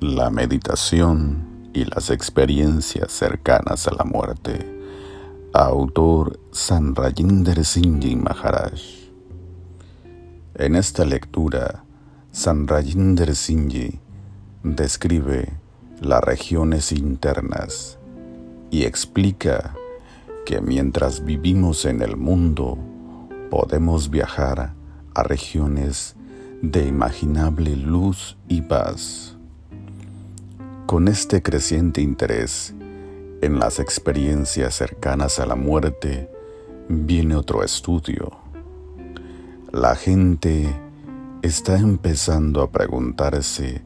La meditación y las experiencias cercanas a la muerte. Autor Sanrayinder Singh Maharaj. En esta lectura, Sanrayinder Singh describe las regiones internas y explica que mientras vivimos en el mundo, podemos viajar a regiones de imaginable luz y paz. Con este creciente interés en las experiencias cercanas a la muerte, viene otro estudio. La gente está empezando a preguntarse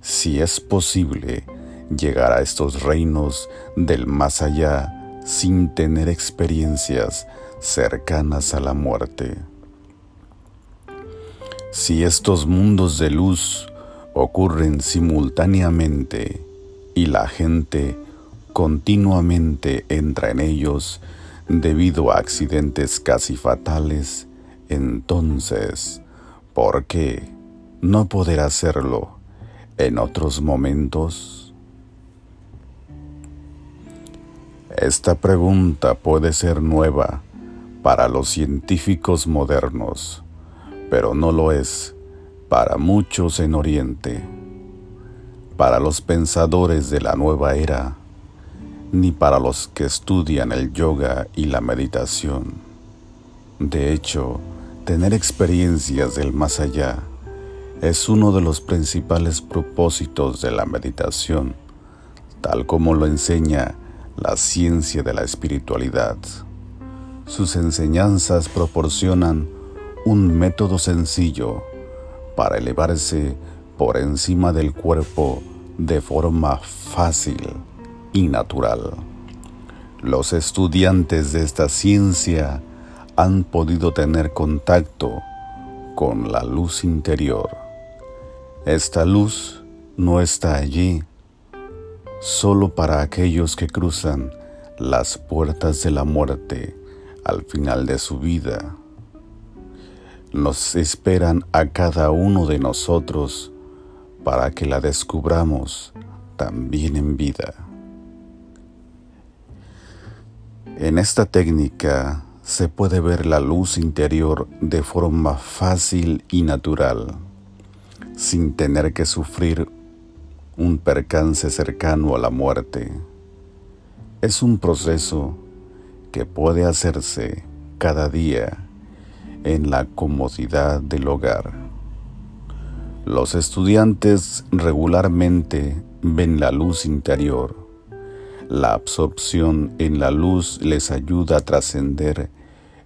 si es posible llegar a estos reinos del más allá sin tener experiencias cercanas a la muerte. Si estos mundos de luz ocurren simultáneamente y la gente continuamente entra en ellos debido a accidentes casi fatales, entonces, ¿por qué no poder hacerlo en otros momentos? Esta pregunta puede ser nueva para los científicos modernos, pero no lo es para muchos en Oriente, para los pensadores de la nueva era, ni para los que estudian el yoga y la meditación. De hecho, tener experiencias del más allá es uno de los principales propósitos de la meditación, tal como lo enseña la ciencia de la espiritualidad. Sus enseñanzas proporcionan un método sencillo para elevarse por encima del cuerpo de forma fácil y natural. Los estudiantes de esta ciencia han podido tener contacto con la luz interior. Esta luz no está allí solo para aquellos que cruzan las puertas de la muerte al final de su vida nos esperan a cada uno de nosotros para que la descubramos también en vida. En esta técnica se puede ver la luz interior de forma fácil y natural, sin tener que sufrir un percance cercano a la muerte. Es un proceso que puede hacerse cada día en la comodidad del hogar. Los estudiantes regularmente ven la luz interior. La absorción en la luz les ayuda a trascender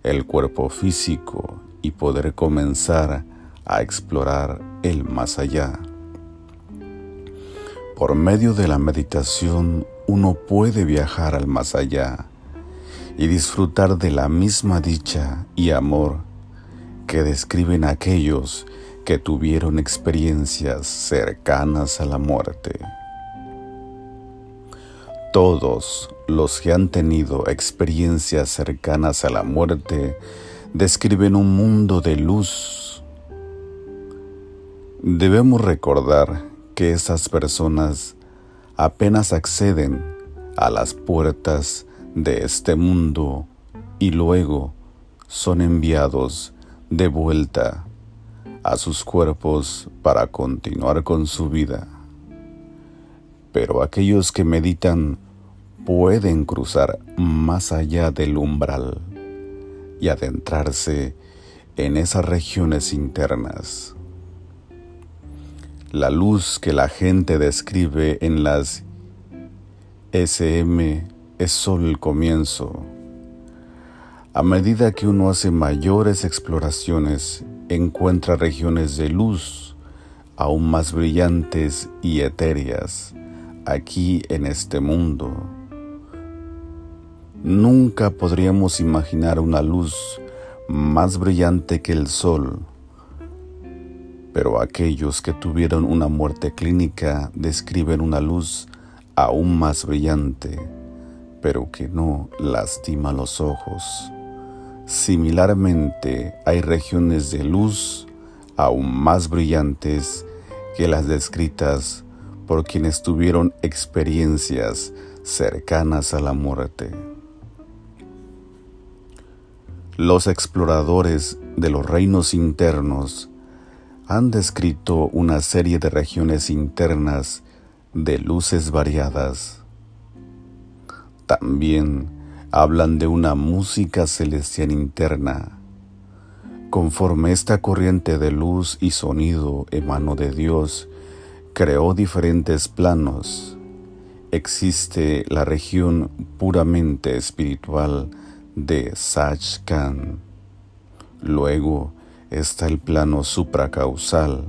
el cuerpo físico y poder comenzar a explorar el más allá. Por medio de la meditación uno puede viajar al más allá y disfrutar de la misma dicha y amor que describen aquellos que tuvieron experiencias cercanas a la muerte. Todos los que han tenido experiencias cercanas a la muerte describen un mundo de luz. Debemos recordar que esas personas apenas acceden a las puertas de este mundo y luego son enviados de vuelta a sus cuerpos para continuar con su vida. Pero aquellos que meditan pueden cruzar más allá del umbral y adentrarse en esas regiones internas. La luz que la gente describe en las SM es solo el comienzo a medida que uno hace mayores exploraciones, encuentra regiones de luz aún más brillantes y etéreas aquí en este mundo. Nunca podríamos imaginar una luz más brillante que el sol, pero aquellos que tuvieron una muerte clínica describen una luz aún más brillante, pero que no lastima los ojos. Similarmente, hay regiones de luz aún más brillantes que las descritas por quienes tuvieron experiencias cercanas a la muerte. Los exploradores de los reinos internos han descrito una serie de regiones internas de luces variadas. También hablan de una música celestial interna. Conforme esta corriente de luz y sonido emano de Dios creó diferentes planos, existe la región puramente espiritual de Sachkan. Luego está el plano supracausal,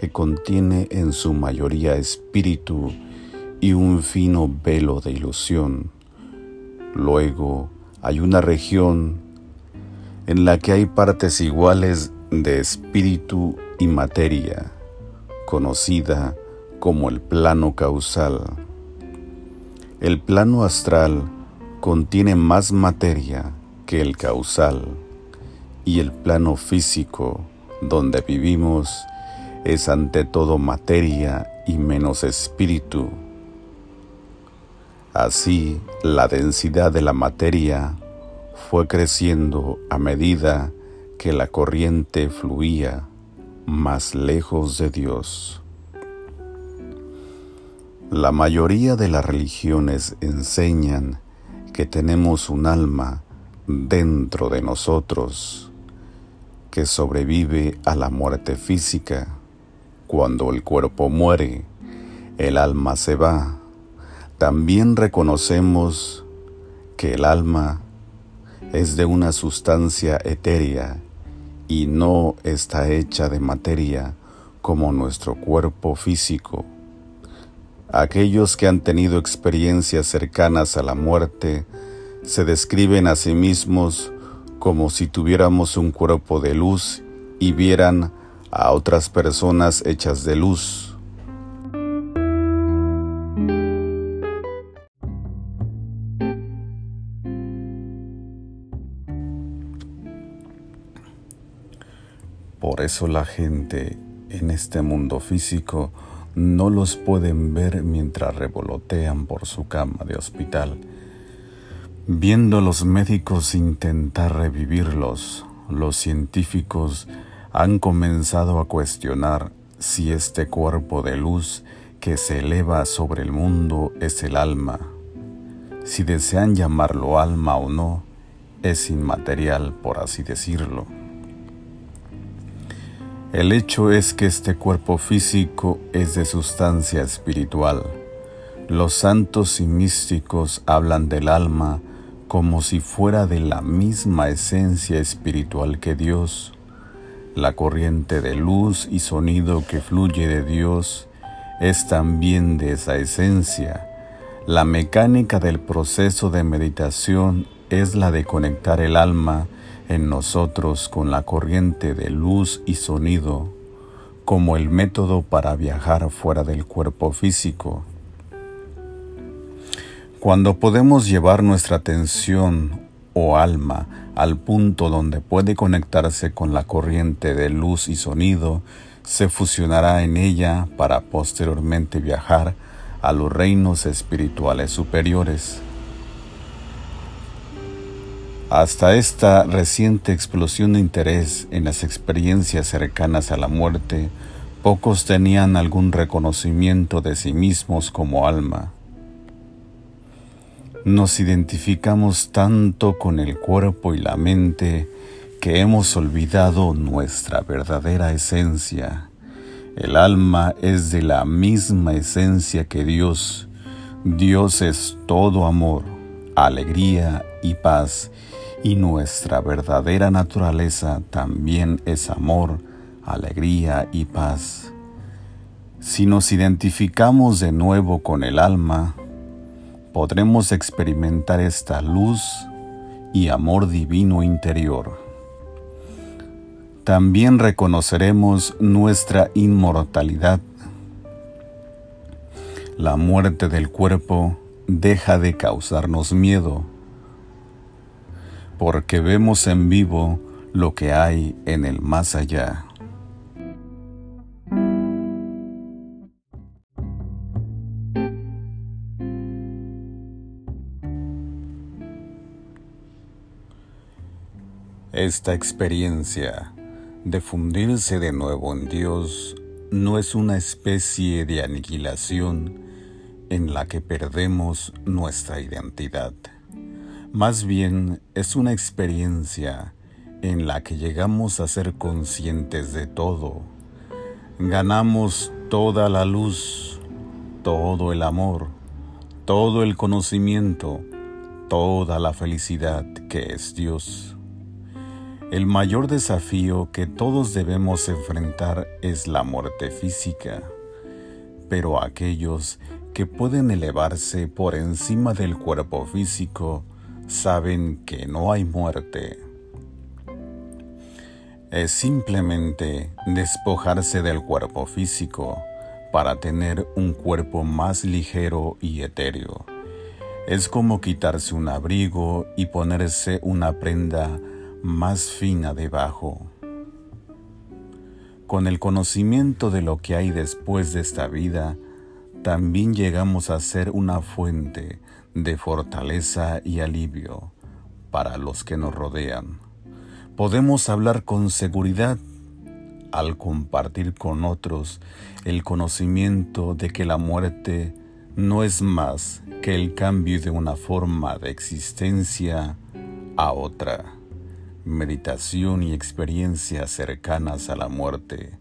que contiene en su mayoría espíritu y un fino velo de ilusión. Luego hay una región en la que hay partes iguales de espíritu y materia, conocida como el plano causal. El plano astral contiene más materia que el causal y el plano físico donde vivimos es ante todo materia y menos espíritu. Así, la densidad de la materia fue creciendo a medida que la corriente fluía más lejos de Dios. La mayoría de las religiones enseñan que tenemos un alma dentro de nosotros que sobrevive a la muerte física. Cuando el cuerpo muere, el alma se va. También reconocemos que el alma es de una sustancia etérea y no está hecha de materia como nuestro cuerpo físico. Aquellos que han tenido experiencias cercanas a la muerte se describen a sí mismos como si tuviéramos un cuerpo de luz y vieran a otras personas hechas de luz. Por eso la gente en este mundo físico no los pueden ver mientras revolotean por su cama de hospital. Viendo los médicos intentar revivirlos, los científicos han comenzado a cuestionar si este cuerpo de luz que se eleva sobre el mundo es el alma. Si desean llamarlo alma o no, es inmaterial, por así decirlo. El hecho es que este cuerpo físico es de sustancia espiritual. Los santos y místicos hablan del alma como si fuera de la misma esencia espiritual que Dios. La corriente de luz y sonido que fluye de Dios es también de esa esencia. La mecánica del proceso de meditación es la de conectar el alma en nosotros con la corriente de luz y sonido como el método para viajar fuera del cuerpo físico. Cuando podemos llevar nuestra atención o alma al punto donde puede conectarse con la corriente de luz y sonido, se fusionará en ella para posteriormente viajar a los reinos espirituales superiores. Hasta esta reciente explosión de interés en las experiencias cercanas a la muerte, pocos tenían algún reconocimiento de sí mismos como alma. Nos identificamos tanto con el cuerpo y la mente que hemos olvidado nuestra verdadera esencia. El alma es de la misma esencia que Dios. Dios es todo amor, alegría y paz y nuestra verdadera naturaleza también es amor, alegría y paz. Si nos identificamos de nuevo con el alma, podremos experimentar esta luz y amor divino interior. También reconoceremos nuestra inmortalidad. La muerte del cuerpo deja de causarnos miedo porque vemos en vivo lo que hay en el más allá. Esta experiencia de fundirse de nuevo en Dios no es una especie de aniquilación en la que perdemos nuestra identidad. Más bien es una experiencia en la que llegamos a ser conscientes de todo. Ganamos toda la luz, todo el amor, todo el conocimiento, toda la felicidad que es Dios. El mayor desafío que todos debemos enfrentar es la muerte física, pero aquellos que pueden elevarse por encima del cuerpo físico saben que no hay muerte. Es simplemente despojarse del cuerpo físico para tener un cuerpo más ligero y etéreo. Es como quitarse un abrigo y ponerse una prenda más fina debajo. Con el conocimiento de lo que hay después de esta vida, también llegamos a ser una fuente de fortaleza y alivio para los que nos rodean. Podemos hablar con seguridad al compartir con otros el conocimiento de que la muerte no es más que el cambio de una forma de existencia a otra meditación y experiencias cercanas a la muerte.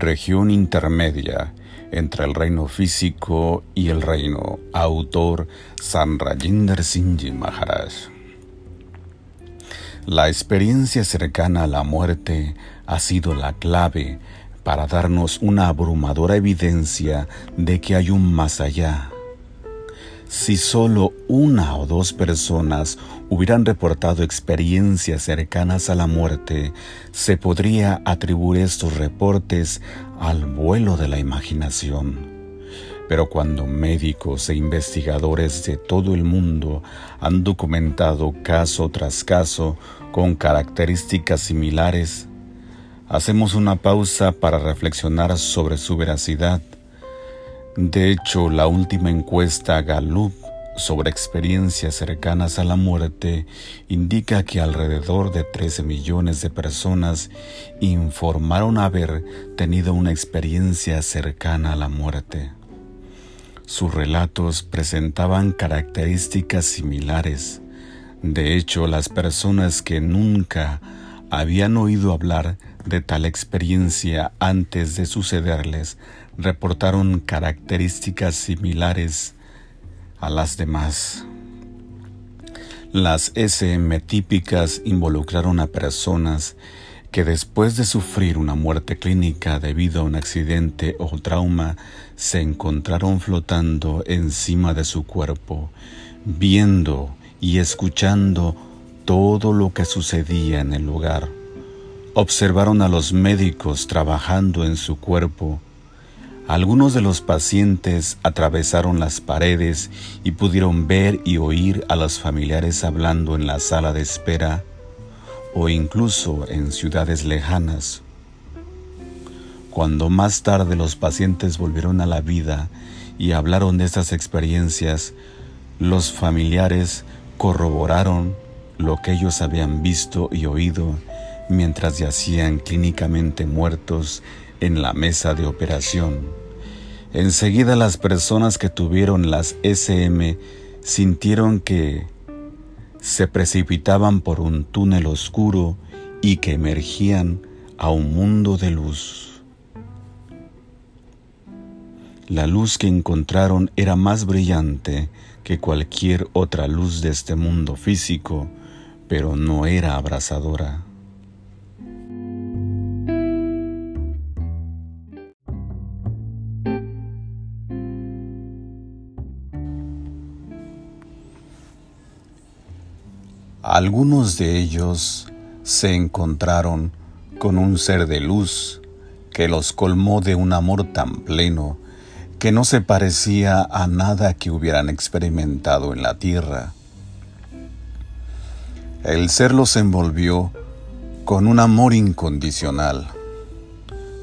Región intermedia entre el reino físico y el reino. Autor San Rajinder Singh Maharaj. La experiencia cercana a la muerte ha sido la clave para darnos una abrumadora evidencia de que hay un más allá. Si solo una o dos personas hubieran reportado experiencias cercanas a la muerte, se podría atribuir estos reportes al vuelo de la imaginación. Pero cuando médicos e investigadores de todo el mundo han documentado caso tras caso con características similares, hacemos una pausa para reflexionar sobre su veracidad. De hecho, la última encuesta Gallup sobre experiencias cercanas a la muerte indica que alrededor de 13 millones de personas informaron haber tenido una experiencia cercana a la muerte. Sus relatos presentaban características similares. De hecho, las personas que nunca habían oído hablar de tal experiencia antes de sucederles reportaron características similares a las demás. Las SM típicas involucraron a personas que después de sufrir una muerte clínica debido a un accidente o trauma, se encontraron flotando encima de su cuerpo, viendo y escuchando todo lo que sucedía en el lugar. Observaron a los médicos trabajando en su cuerpo. Algunos de los pacientes atravesaron las paredes y pudieron ver y oír a los familiares hablando en la sala de espera o incluso en ciudades lejanas. Cuando más tarde los pacientes volvieron a la vida y hablaron de estas experiencias, los familiares corroboraron lo que ellos habían visto y oído mientras yacían clínicamente muertos en la mesa de operación. Enseguida las personas que tuvieron las SM sintieron que se precipitaban por un túnel oscuro y que emergían a un mundo de luz. La luz que encontraron era más brillante que cualquier otra luz de este mundo físico, pero no era abrasadora. Algunos de ellos se encontraron con un ser de luz que los colmó de un amor tan pleno que no se parecía a nada que hubieran experimentado en la tierra. El ser los envolvió con un amor incondicional.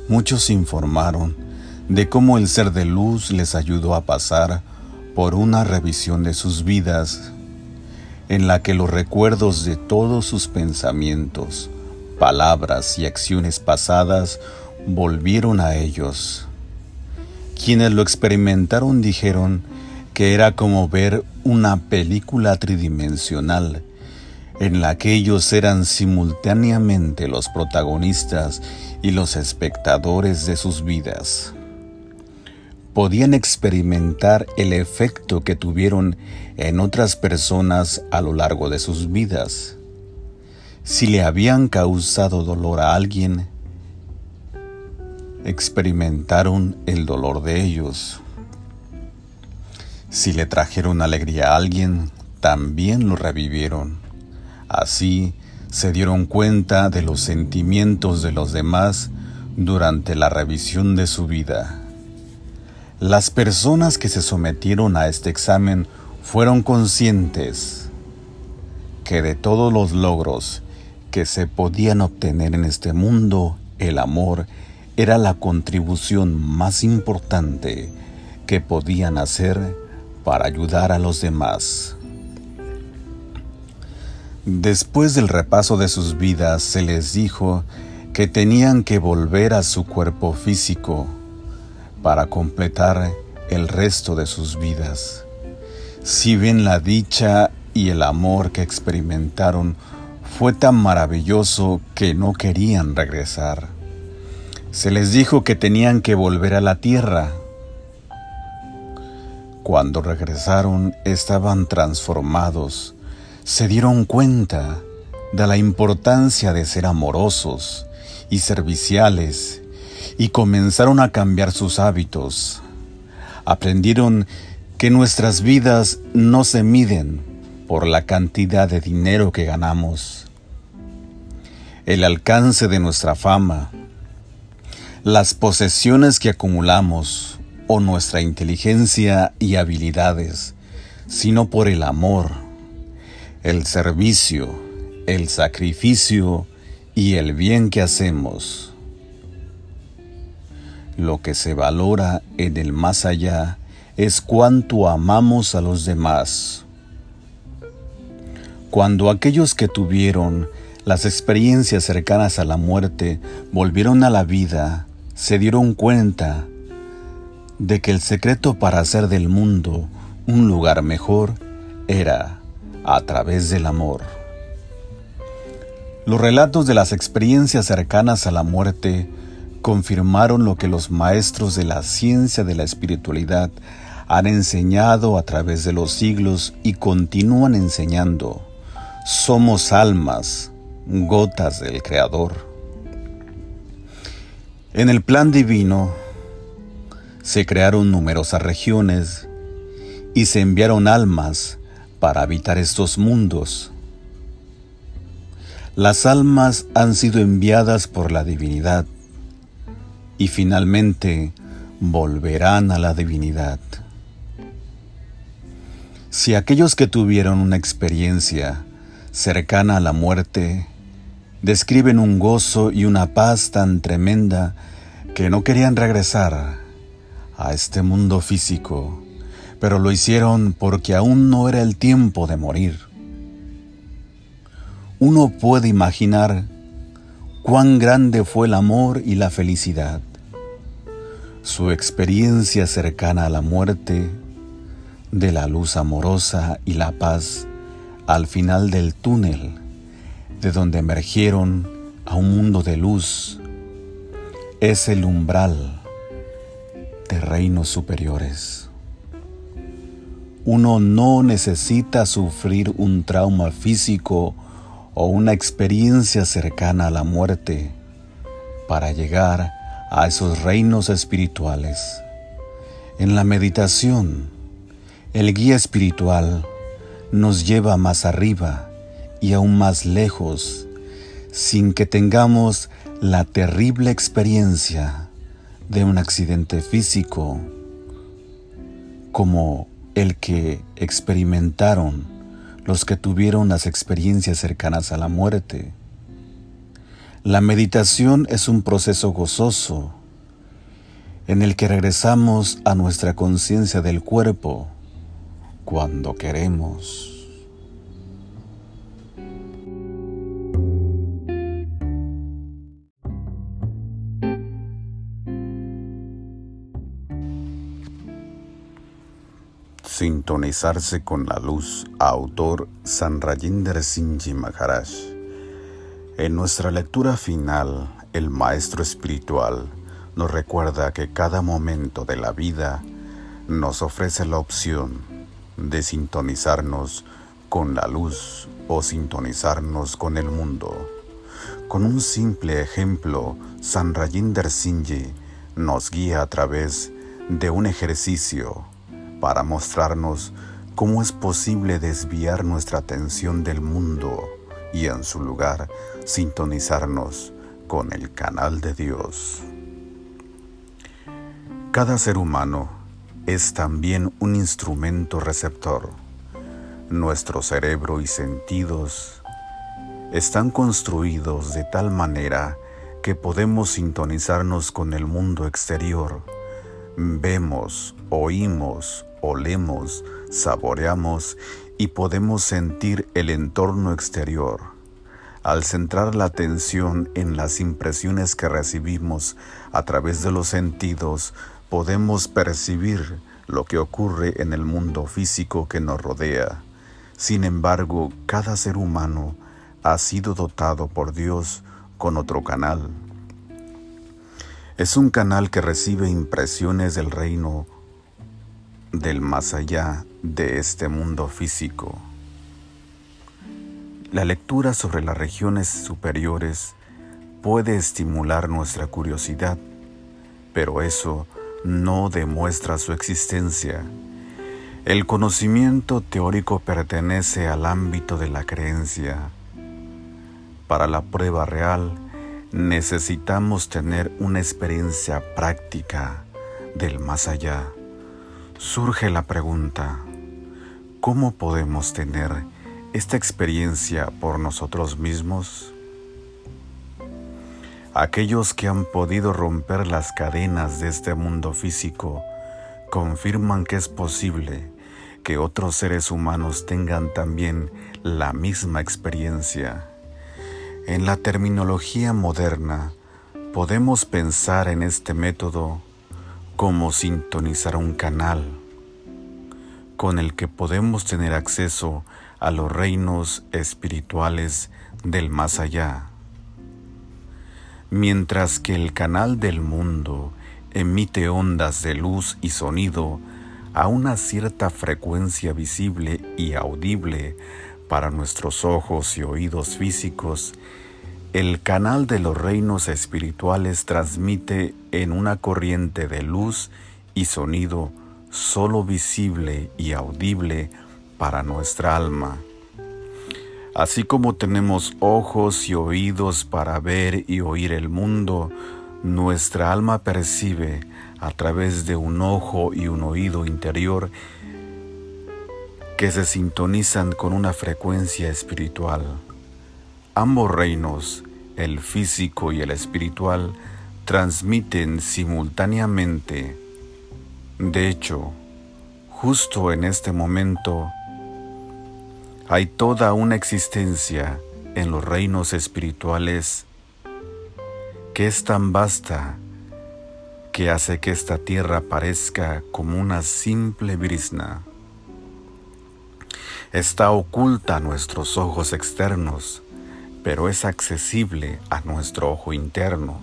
Muchos informaron de cómo el ser de luz les ayudó a pasar por una revisión de sus vidas en la que los recuerdos de todos sus pensamientos, palabras y acciones pasadas volvieron a ellos. Quienes lo experimentaron dijeron que era como ver una película tridimensional en la que ellos eran simultáneamente los protagonistas y los espectadores de sus vidas. Podían experimentar el efecto que tuvieron en otras personas a lo largo de sus vidas. Si le habían causado dolor a alguien, experimentaron el dolor de ellos. Si le trajeron alegría a alguien, también lo revivieron. Así se dieron cuenta de los sentimientos de los demás durante la revisión de su vida. Las personas que se sometieron a este examen fueron conscientes que de todos los logros que se podían obtener en este mundo, el amor era la contribución más importante que podían hacer para ayudar a los demás. Después del repaso de sus vidas se les dijo que tenían que volver a su cuerpo físico para completar el resto de sus vidas. Si bien la dicha y el amor que experimentaron fue tan maravilloso que no querían regresar. Se les dijo que tenían que volver a la tierra cuando regresaron estaban transformados, se dieron cuenta de la importancia de ser amorosos y serviciales y comenzaron a cambiar sus hábitos. Aprendieron que nuestras vidas no se miden por la cantidad de dinero que ganamos, el alcance de nuestra fama, las posesiones que acumulamos o nuestra inteligencia y habilidades, sino por el amor, el servicio, el sacrificio y el bien que hacemos. Lo que se valora en el más allá es cuánto amamos a los demás. Cuando aquellos que tuvieron las experiencias cercanas a la muerte volvieron a la vida, se dieron cuenta de que el secreto para hacer del mundo un lugar mejor era a través del amor. Los relatos de las experiencias cercanas a la muerte confirmaron lo que los maestros de la ciencia de la espiritualidad han enseñado a través de los siglos y continúan enseñando. Somos almas, gotas del Creador. En el plan divino, se crearon numerosas regiones y se enviaron almas para habitar estos mundos. Las almas han sido enviadas por la divinidad y finalmente volverán a la divinidad. Si aquellos que tuvieron una experiencia cercana a la muerte describen un gozo y una paz tan tremenda que no querían regresar, a este mundo físico, pero lo hicieron porque aún no era el tiempo de morir. Uno puede imaginar cuán grande fue el amor y la felicidad. Su experiencia cercana a la muerte, de la luz amorosa y la paz al final del túnel, de donde emergieron a un mundo de luz, es el umbral de reinos superiores. Uno no necesita sufrir un trauma físico o una experiencia cercana a la muerte para llegar a esos reinos espirituales. En la meditación, el guía espiritual nos lleva más arriba y aún más lejos sin que tengamos la terrible experiencia de un accidente físico como el que experimentaron los que tuvieron las experiencias cercanas a la muerte. La meditación es un proceso gozoso en el que regresamos a nuestra conciencia del cuerpo cuando queremos. Sintonizarse con la luz, autor Sanrayinder Singh Maharaj. En nuestra lectura final, el Maestro Espiritual nos recuerda que cada momento de la vida nos ofrece la opción de sintonizarnos con la luz o sintonizarnos con el mundo. Con un simple ejemplo, San Singh nos guía a través de un ejercicio para mostrarnos cómo es posible desviar nuestra atención del mundo y en su lugar sintonizarnos con el canal de Dios. Cada ser humano es también un instrumento receptor. Nuestro cerebro y sentidos están construidos de tal manera que podemos sintonizarnos con el mundo exterior. Vemos, oímos, olemos, saboreamos y podemos sentir el entorno exterior. Al centrar la atención en las impresiones que recibimos a través de los sentidos, podemos percibir lo que ocurre en el mundo físico que nos rodea. Sin embargo, cada ser humano ha sido dotado por Dios con otro canal. Es un canal que recibe impresiones del reino del más allá de este mundo físico. La lectura sobre las regiones superiores puede estimular nuestra curiosidad, pero eso no demuestra su existencia. El conocimiento teórico pertenece al ámbito de la creencia. Para la prueba real, necesitamos tener una experiencia práctica del más allá. Surge la pregunta, ¿cómo podemos tener esta experiencia por nosotros mismos? Aquellos que han podido romper las cadenas de este mundo físico confirman que es posible que otros seres humanos tengan también la misma experiencia. En la terminología moderna podemos pensar en este método como sintonizar un canal con el que podemos tener acceso a los reinos espirituales del más allá. Mientras que el canal del mundo emite ondas de luz y sonido a una cierta frecuencia visible y audible para nuestros ojos y oídos físicos, el canal de los reinos espirituales transmite en una corriente de luz y sonido solo visible y audible para nuestra alma. Así como tenemos ojos y oídos para ver y oír el mundo, nuestra alma percibe a través de un ojo y un oído interior que se sintonizan con una frecuencia espiritual. Ambos reinos, el físico y el espiritual, transmiten simultáneamente. De hecho, justo en este momento, hay toda una existencia en los reinos espirituales que es tan vasta que hace que esta tierra parezca como una simple brisna. Está oculta a nuestros ojos externos, pero es accesible a nuestro ojo interno.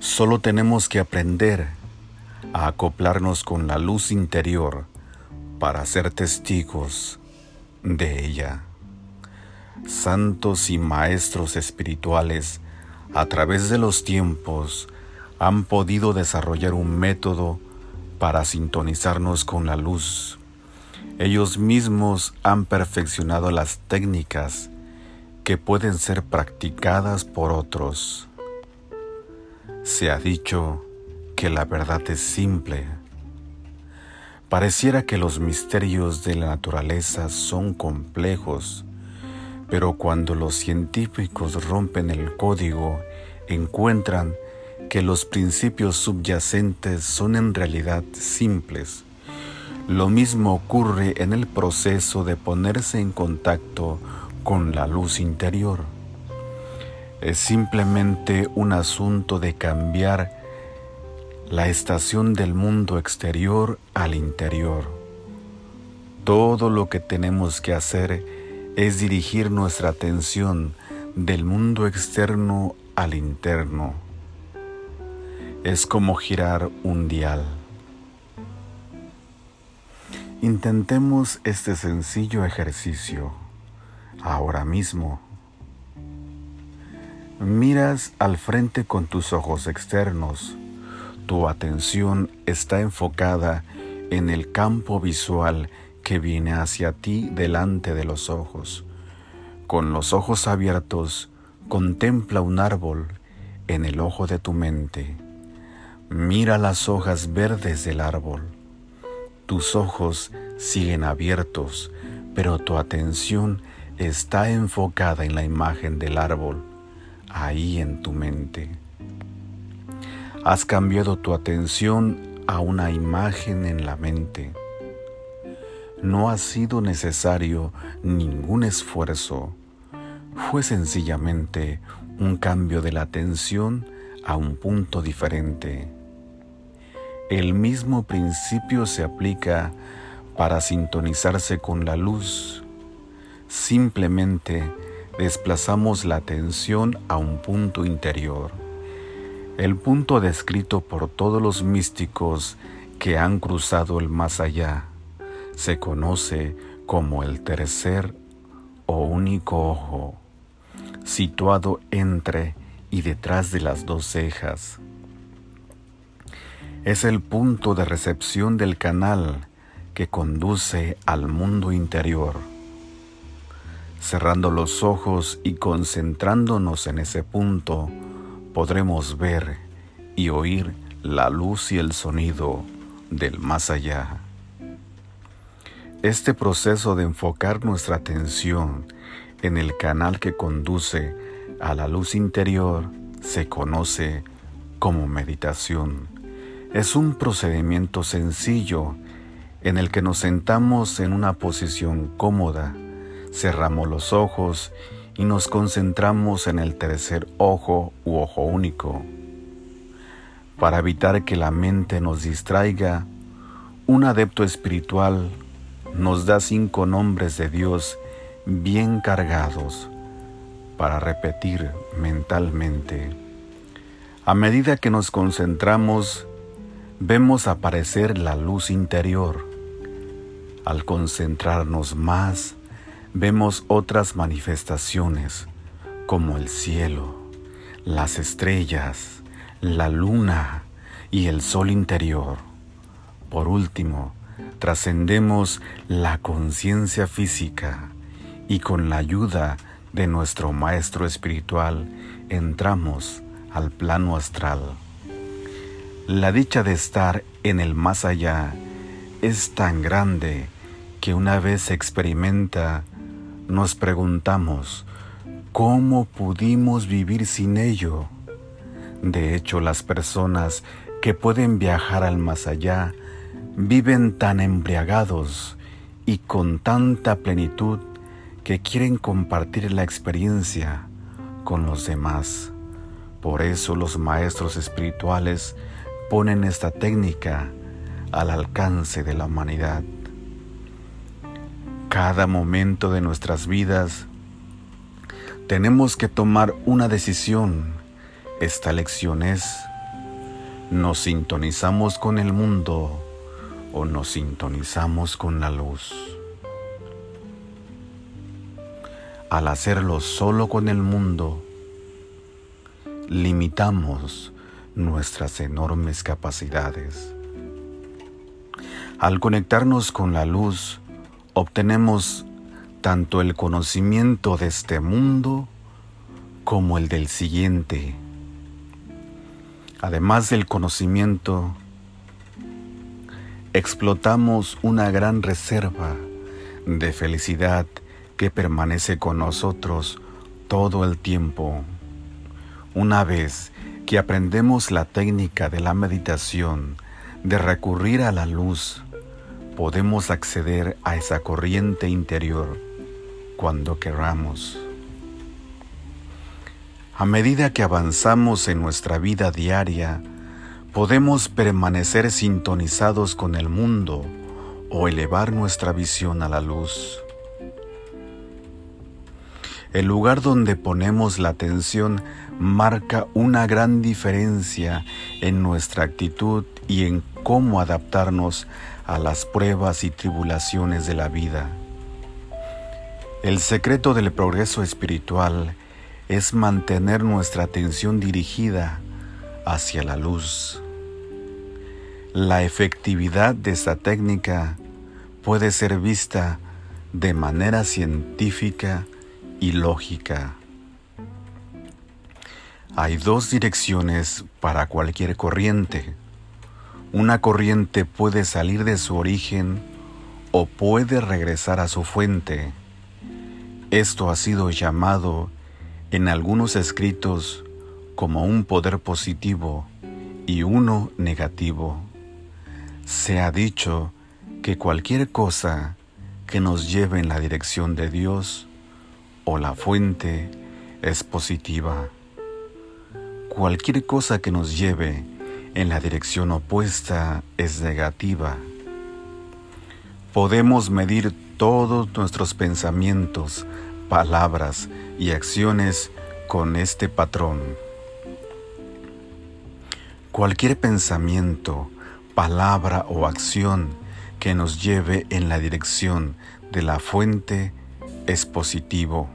Solo tenemos que aprender a acoplarnos con la luz interior para ser testigos de ella. Santos y maestros espirituales a través de los tiempos han podido desarrollar un método para sintonizarnos con la luz. Ellos mismos han perfeccionado las técnicas que pueden ser practicadas por otros. Se ha dicho que la verdad es simple. Pareciera que los misterios de la naturaleza son complejos, pero cuando los científicos rompen el código encuentran que los principios subyacentes son en realidad simples. Lo mismo ocurre en el proceso de ponerse en contacto con la luz interior. Es simplemente un asunto de cambiar la estación del mundo exterior al interior. Todo lo que tenemos que hacer es dirigir nuestra atención del mundo externo al interno. Es como girar un dial. Intentemos este sencillo ejercicio ahora mismo. Miras al frente con tus ojos externos tu atención está enfocada en el campo visual que viene hacia ti delante de los ojos. Con los ojos abiertos, contempla un árbol en el ojo de tu mente. Mira las hojas verdes del árbol. Tus ojos siguen abiertos, pero tu atención está enfocada en la imagen del árbol, ahí en tu mente. Has cambiado tu atención a una imagen en la mente. No ha sido necesario ningún esfuerzo. Fue sencillamente un cambio de la atención a un punto diferente. El mismo principio se aplica para sintonizarse con la luz. Simplemente desplazamos la atención a un punto interior. El punto descrito por todos los místicos que han cruzado el más allá se conoce como el tercer o único ojo, situado entre y detrás de las dos cejas. Es el punto de recepción del canal que conduce al mundo interior. Cerrando los ojos y concentrándonos en ese punto, podremos ver y oír la luz y el sonido del más allá. Este proceso de enfocar nuestra atención en el canal que conduce a la luz interior se conoce como meditación. Es un procedimiento sencillo en el que nos sentamos en una posición cómoda, cerramos los ojos y nos concentramos en el tercer ojo u ojo único. Para evitar que la mente nos distraiga, un adepto espiritual nos da cinco nombres de Dios bien cargados para repetir mentalmente. A medida que nos concentramos, vemos aparecer la luz interior. Al concentrarnos más, vemos otras manifestaciones como el cielo, las estrellas, la luna y el sol interior. Por último, trascendemos la conciencia física y con la ayuda de nuestro Maestro Espiritual entramos al plano astral. La dicha de estar en el más allá es tan grande que una vez se experimenta nos preguntamos, ¿cómo pudimos vivir sin ello? De hecho, las personas que pueden viajar al más allá viven tan embriagados y con tanta plenitud que quieren compartir la experiencia con los demás. Por eso los maestros espirituales ponen esta técnica al alcance de la humanidad. Cada momento de nuestras vidas tenemos que tomar una decisión. Esta lección es, ¿nos sintonizamos con el mundo o nos sintonizamos con la luz? Al hacerlo solo con el mundo, limitamos nuestras enormes capacidades. Al conectarnos con la luz, obtenemos tanto el conocimiento de este mundo como el del siguiente. Además del conocimiento, explotamos una gran reserva de felicidad que permanece con nosotros todo el tiempo. Una vez que aprendemos la técnica de la meditación, de recurrir a la luz, podemos acceder a esa corriente interior cuando queramos. A medida que avanzamos en nuestra vida diaria, podemos permanecer sintonizados con el mundo o elevar nuestra visión a la luz. El lugar donde ponemos la atención marca una gran diferencia en nuestra actitud y en cómo adaptarnos a las pruebas y tribulaciones de la vida. El secreto del progreso espiritual es mantener nuestra atención dirigida hacia la luz. La efectividad de esta técnica puede ser vista de manera científica y lógica. Hay dos direcciones para cualquier corriente. Una corriente puede salir de su origen o puede regresar a su fuente. Esto ha sido llamado en algunos escritos como un poder positivo y uno negativo. Se ha dicho que cualquier cosa que nos lleve en la dirección de Dios o la fuente es positiva. Cualquier cosa que nos lleve en la dirección opuesta es negativa. Podemos medir todos nuestros pensamientos, palabras y acciones con este patrón. Cualquier pensamiento, palabra o acción que nos lleve en la dirección de la fuente es positivo.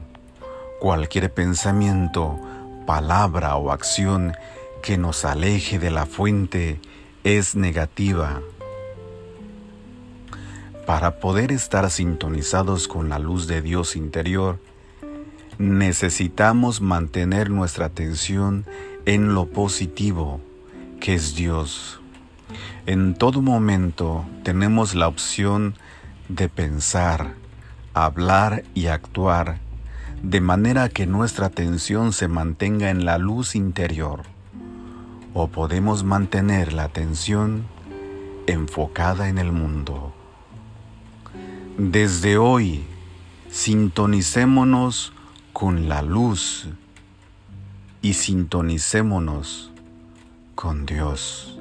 Cualquier pensamiento, palabra o acción que nos aleje de la fuente es negativa. Para poder estar sintonizados con la luz de Dios interior, necesitamos mantener nuestra atención en lo positivo, que es Dios. En todo momento tenemos la opción de pensar, hablar y actuar de manera que nuestra atención se mantenga en la luz interior. O podemos mantener la atención enfocada en el mundo. Desde hoy, sintonicémonos con la luz y sintonicémonos con Dios.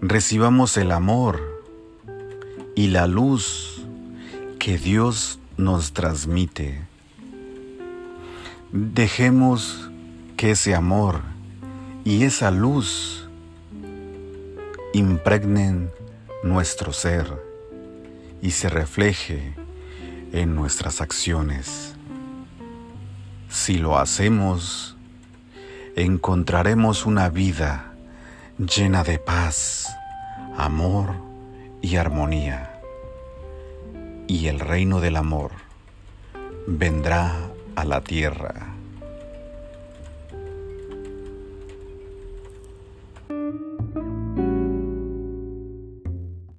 Recibamos el amor y la luz que Dios nos transmite. Dejemos que ese amor y esa luz impregnen nuestro ser y se refleje en nuestras acciones. Si lo hacemos, encontraremos una vida llena de paz, amor y armonía. Y el reino del amor vendrá a la tierra.